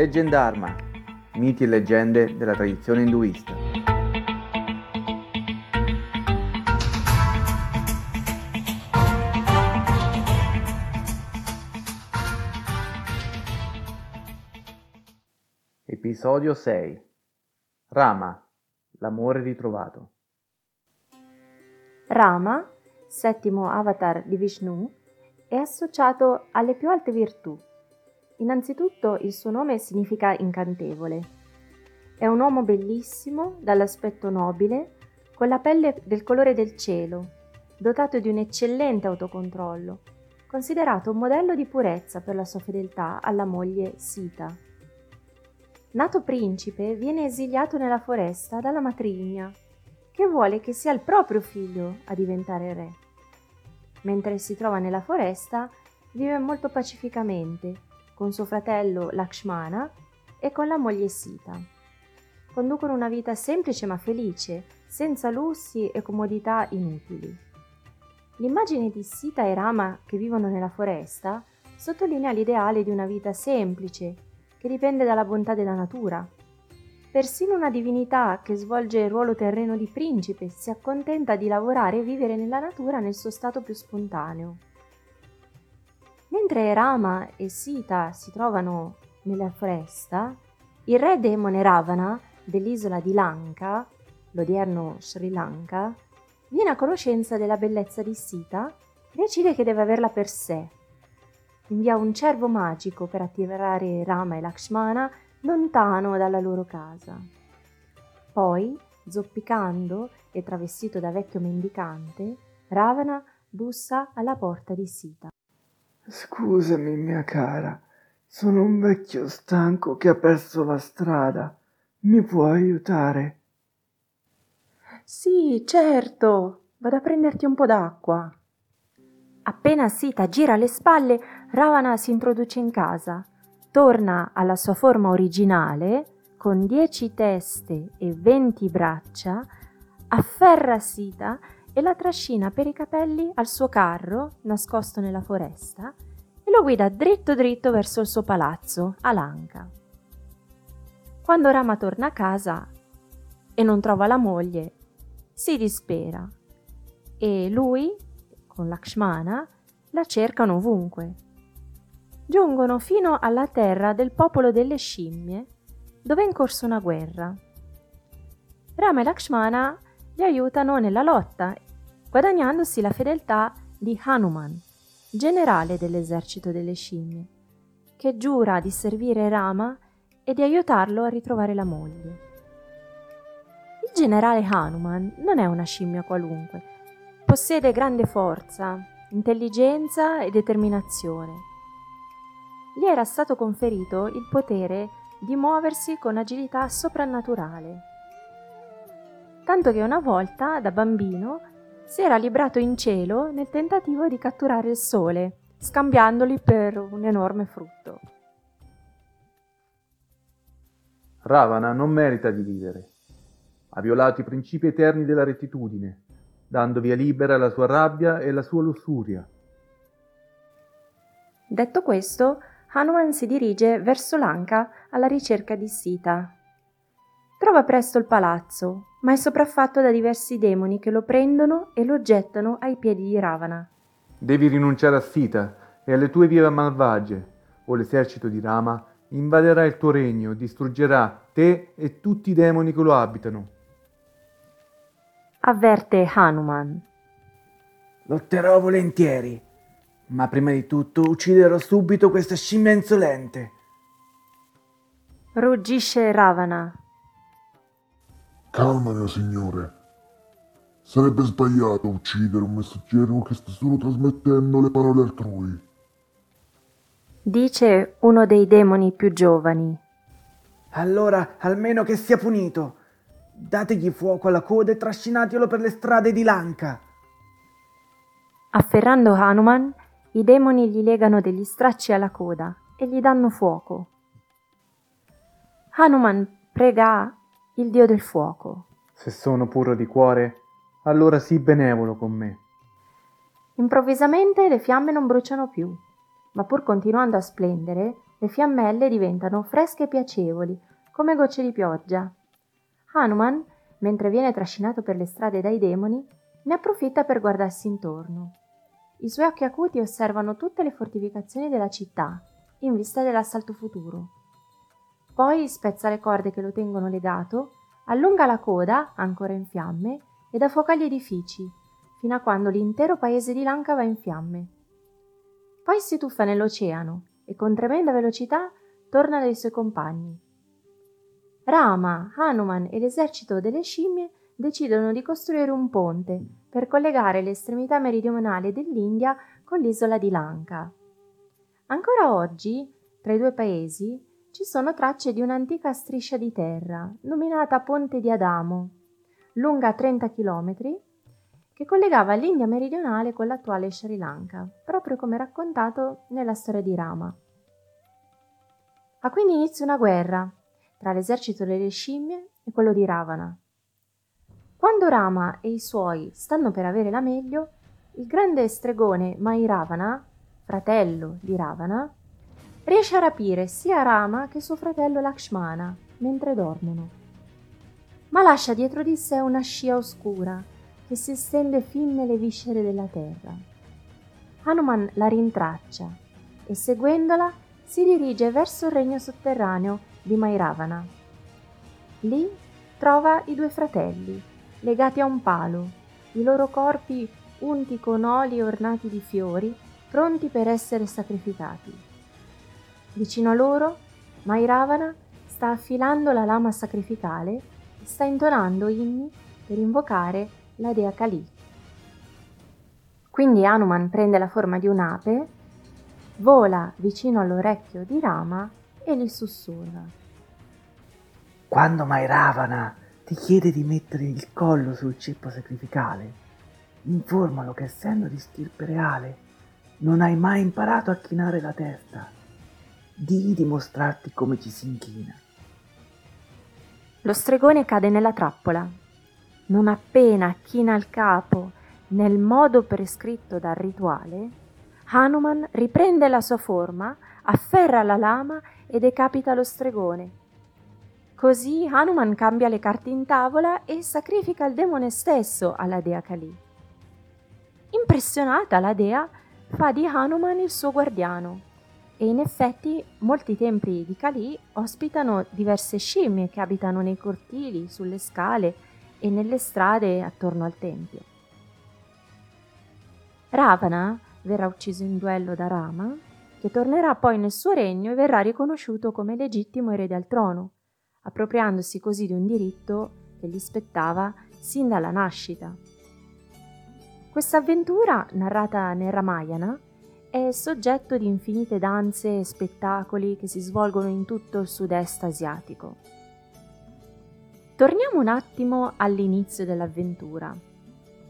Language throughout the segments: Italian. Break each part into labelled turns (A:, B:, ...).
A: Legend Dharma, miti e leggende della tradizione induista. Episodio 6 Rama, l'amore ritrovato.
B: Rama, settimo avatar di Vishnu, è associato alle più alte virtù. Innanzitutto il suo nome significa incantevole. È un uomo bellissimo, dall'aspetto nobile, con la pelle del colore del cielo, dotato di un eccellente autocontrollo, considerato un modello di purezza per la sua fedeltà alla moglie Sita. Nato principe, viene esiliato nella foresta dalla matrigna, che vuole che sia il proprio figlio a diventare re. Mentre si trova nella foresta, vive molto pacificamente con suo fratello Lakshmana e con la moglie Sita. Conducono una vita semplice ma felice, senza lussi e comodità inutili. L'immagine di Sita e Rama che vivono nella foresta sottolinea l'ideale di una vita semplice, che dipende dalla bontà della natura. Persino una divinità che svolge il ruolo terreno di principe si accontenta di lavorare e vivere nella natura nel suo stato più spontaneo. Mentre Rama e Sita si trovano nella foresta, il re demone Ravana dell'isola di Lanka, l'odierno Sri Lanka, viene a conoscenza della bellezza di Sita e decide che deve averla per sé invia un cervo magico per attirare Rama e Lakshmana lontano dalla loro casa. Poi, zoppicando e travestito da vecchio mendicante, Ravana bussa alla porta di Sita.
C: Scusami, mia cara, sono un vecchio stanco che ha perso la strada. Mi può aiutare?
B: Sì, certo. Vado a prenderti un po' d'acqua. Appena Sita gira le spalle, Ravana si introduce in casa, torna alla sua forma originale, con dieci teste e venti braccia, afferra Sita e la trascina per i capelli al suo carro, nascosto nella foresta, e lo guida dritto dritto verso il suo palazzo, a Lanka. Quando Rama torna a casa e non trova la moglie, si dispera e lui con Lakshmana la cercano ovunque. Giungono fino alla terra del popolo delle scimmie, dove è in corso una guerra. Rama e Lakshmana li aiutano nella lotta, guadagnandosi la fedeltà di Hanuman, generale dell'esercito delle scimmie, che giura di servire Rama e di aiutarlo a ritrovare la moglie. Il generale Hanuman non è una scimmia qualunque, Possiede grande forza, intelligenza e determinazione. Gli era stato conferito il potere di muoversi con agilità soprannaturale. Tanto che una volta, da bambino, si era librato in cielo nel tentativo di catturare il sole, scambiandoli per un enorme frutto.
A: Ravana non merita di vivere. Ha violato i principi eterni della rettitudine dando via libera alla sua rabbia e alla sua lussuria.
B: Detto questo, Hanuman si dirige verso Lanka alla ricerca di Sita. Trova presto il palazzo, ma è sopraffatto da diversi demoni che lo prendono e lo gettano ai piedi di Ravana.
A: Devi rinunciare a Sita e alle tue vie malvagie, o l'esercito di Rama invaderà il tuo regno, distruggerà te e tutti i demoni che lo abitano
B: avverte Hanuman.
C: Lotterò volentieri, ma prima di tutto ucciderò subito questa scimmia insolente.
B: Ruggisce Ravana.
D: Calma, mio signore. Sarebbe sbagliato uccidere un messaggero che sta solo trasmettendo le parole altrui.
B: Dice uno dei demoni più giovani.
C: Allora, almeno che sia punito. Dategli fuoco alla coda e trascinatelo per le strade di Lanka.
B: Afferrando Hanuman, i demoni gli legano degli stracci alla coda e gli danno fuoco. Hanuman prega il dio del fuoco.
A: Se sono puro di cuore, allora sii benevolo con me.
B: Improvvisamente le fiamme non bruciano più, ma pur continuando a splendere, Le fiammelle diventano fresche e piacevoli, come gocce di pioggia. Hanuman, mentre viene trascinato per le strade dai demoni, ne approfitta per guardarsi intorno. I suoi occhi acuti osservano tutte le fortificazioni della città, in vista dell'assalto futuro. Poi spezza le corde che lo tengono legato, allunga la coda, ancora in fiamme, e dà fuoco agli edifici, fino a quando l'intero paese di Lanka va in fiamme. Poi si tuffa nell'oceano e con tremenda velocità torna dai suoi compagni. Rama, Hanuman e l'esercito delle scimmie decidono di costruire un ponte per collegare l'estremità meridionale dell'India con l'isola di Lanka. Ancora oggi, tra i due paesi, ci sono tracce di un'antica striscia di terra, nominata Ponte di Adamo, lunga 30 km, che collegava l'India meridionale con l'attuale Sri Lanka, proprio come raccontato nella storia di Rama. Ha quindi inizio una guerra tra l'esercito delle scimmie e quello di Ravana. Quando Rama e i suoi stanno per avere la meglio, il grande stregone Mairavana, fratello di Ravana, riesce a rapire sia Rama che suo fratello Lakshmana mentre dormono. Ma lascia dietro di sé una scia oscura che si estende fin nelle viscere della terra. Hanuman la rintraccia e seguendola si dirige verso il regno sotterraneo di Mairavana. Lì trova i due fratelli, legati a un palo, i loro corpi unti con oli ornati di fiori, pronti per essere sacrificati. Vicino a loro, Mairavana sta affilando la lama sacrificale e sta intonando inni per invocare la dea Kali. Quindi Hanuman prende la forma di un'ape, vola vicino all'orecchio di Rama e gli sussurra.
C: Quando Mairavana ti chiede di mettere il collo sul ceppo sacrificale, informalo che essendo di stirpe reale non hai mai imparato a chinare la testa. Di mostrarti come ci si inchina.
B: Lo stregone cade nella trappola. Non appena china il capo nel modo prescritto dal rituale, Hanuman riprende la sua forma, afferra la lama e decapita lo stregone Così Hanuman cambia le carte in tavola e sacrifica il demone stesso alla dea Kali. Impressionata la dea fa di Hanuman il suo guardiano e in effetti molti templi di Kali ospitano diverse scimmie che abitano nei cortili, sulle scale e nelle strade attorno al tempio. Ravana verrà ucciso in duello da Rama, che tornerà poi nel suo regno e verrà riconosciuto come legittimo erede al trono appropriandosi così di un diritto che gli spettava sin dalla nascita. Questa avventura, narrata nel Ramayana, è soggetto di infinite danze e spettacoli che si svolgono in tutto il sud-est asiatico. Torniamo un attimo all'inizio dell'avventura.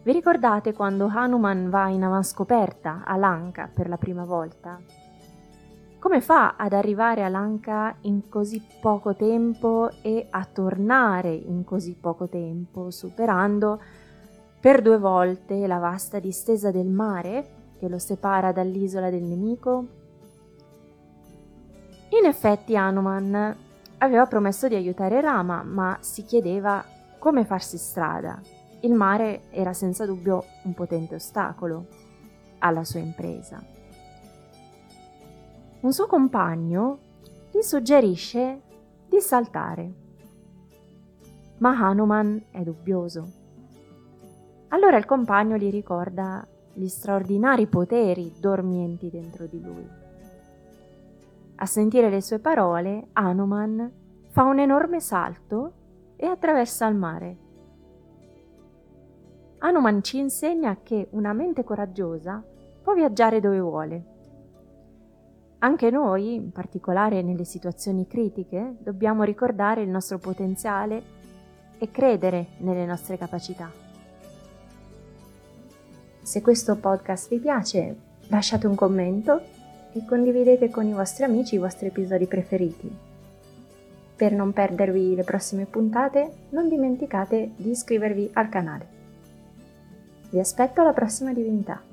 B: Vi ricordate quando Hanuman va in avanscoperta a Lanka per la prima volta? Come fa ad arrivare a Lanka in così poco tempo e a tornare in così poco tempo, superando per due volte la vasta distesa del mare che lo separa dall'isola del nemico? In effetti Hanuman aveva promesso di aiutare Rama, ma si chiedeva come farsi strada. Il mare era senza dubbio un potente ostacolo alla sua impresa un suo compagno gli suggerisce di saltare. Ma Hanuman è dubbioso. Allora il compagno gli ricorda gli straordinari poteri dormienti dentro di lui. A sentire le sue parole, Hanuman fa un enorme salto e attraversa il mare. Hanuman ci insegna che una mente coraggiosa può viaggiare dove vuole anche noi, in particolare nelle situazioni critiche, dobbiamo ricordare il nostro potenziale e credere nelle nostre capacità. Se questo podcast vi piace, lasciate un commento e condividete con i vostri amici i vostri episodi preferiti. Per non perdervi le prossime puntate, non dimenticate di iscrivervi al canale. Vi aspetto alla prossima divinità.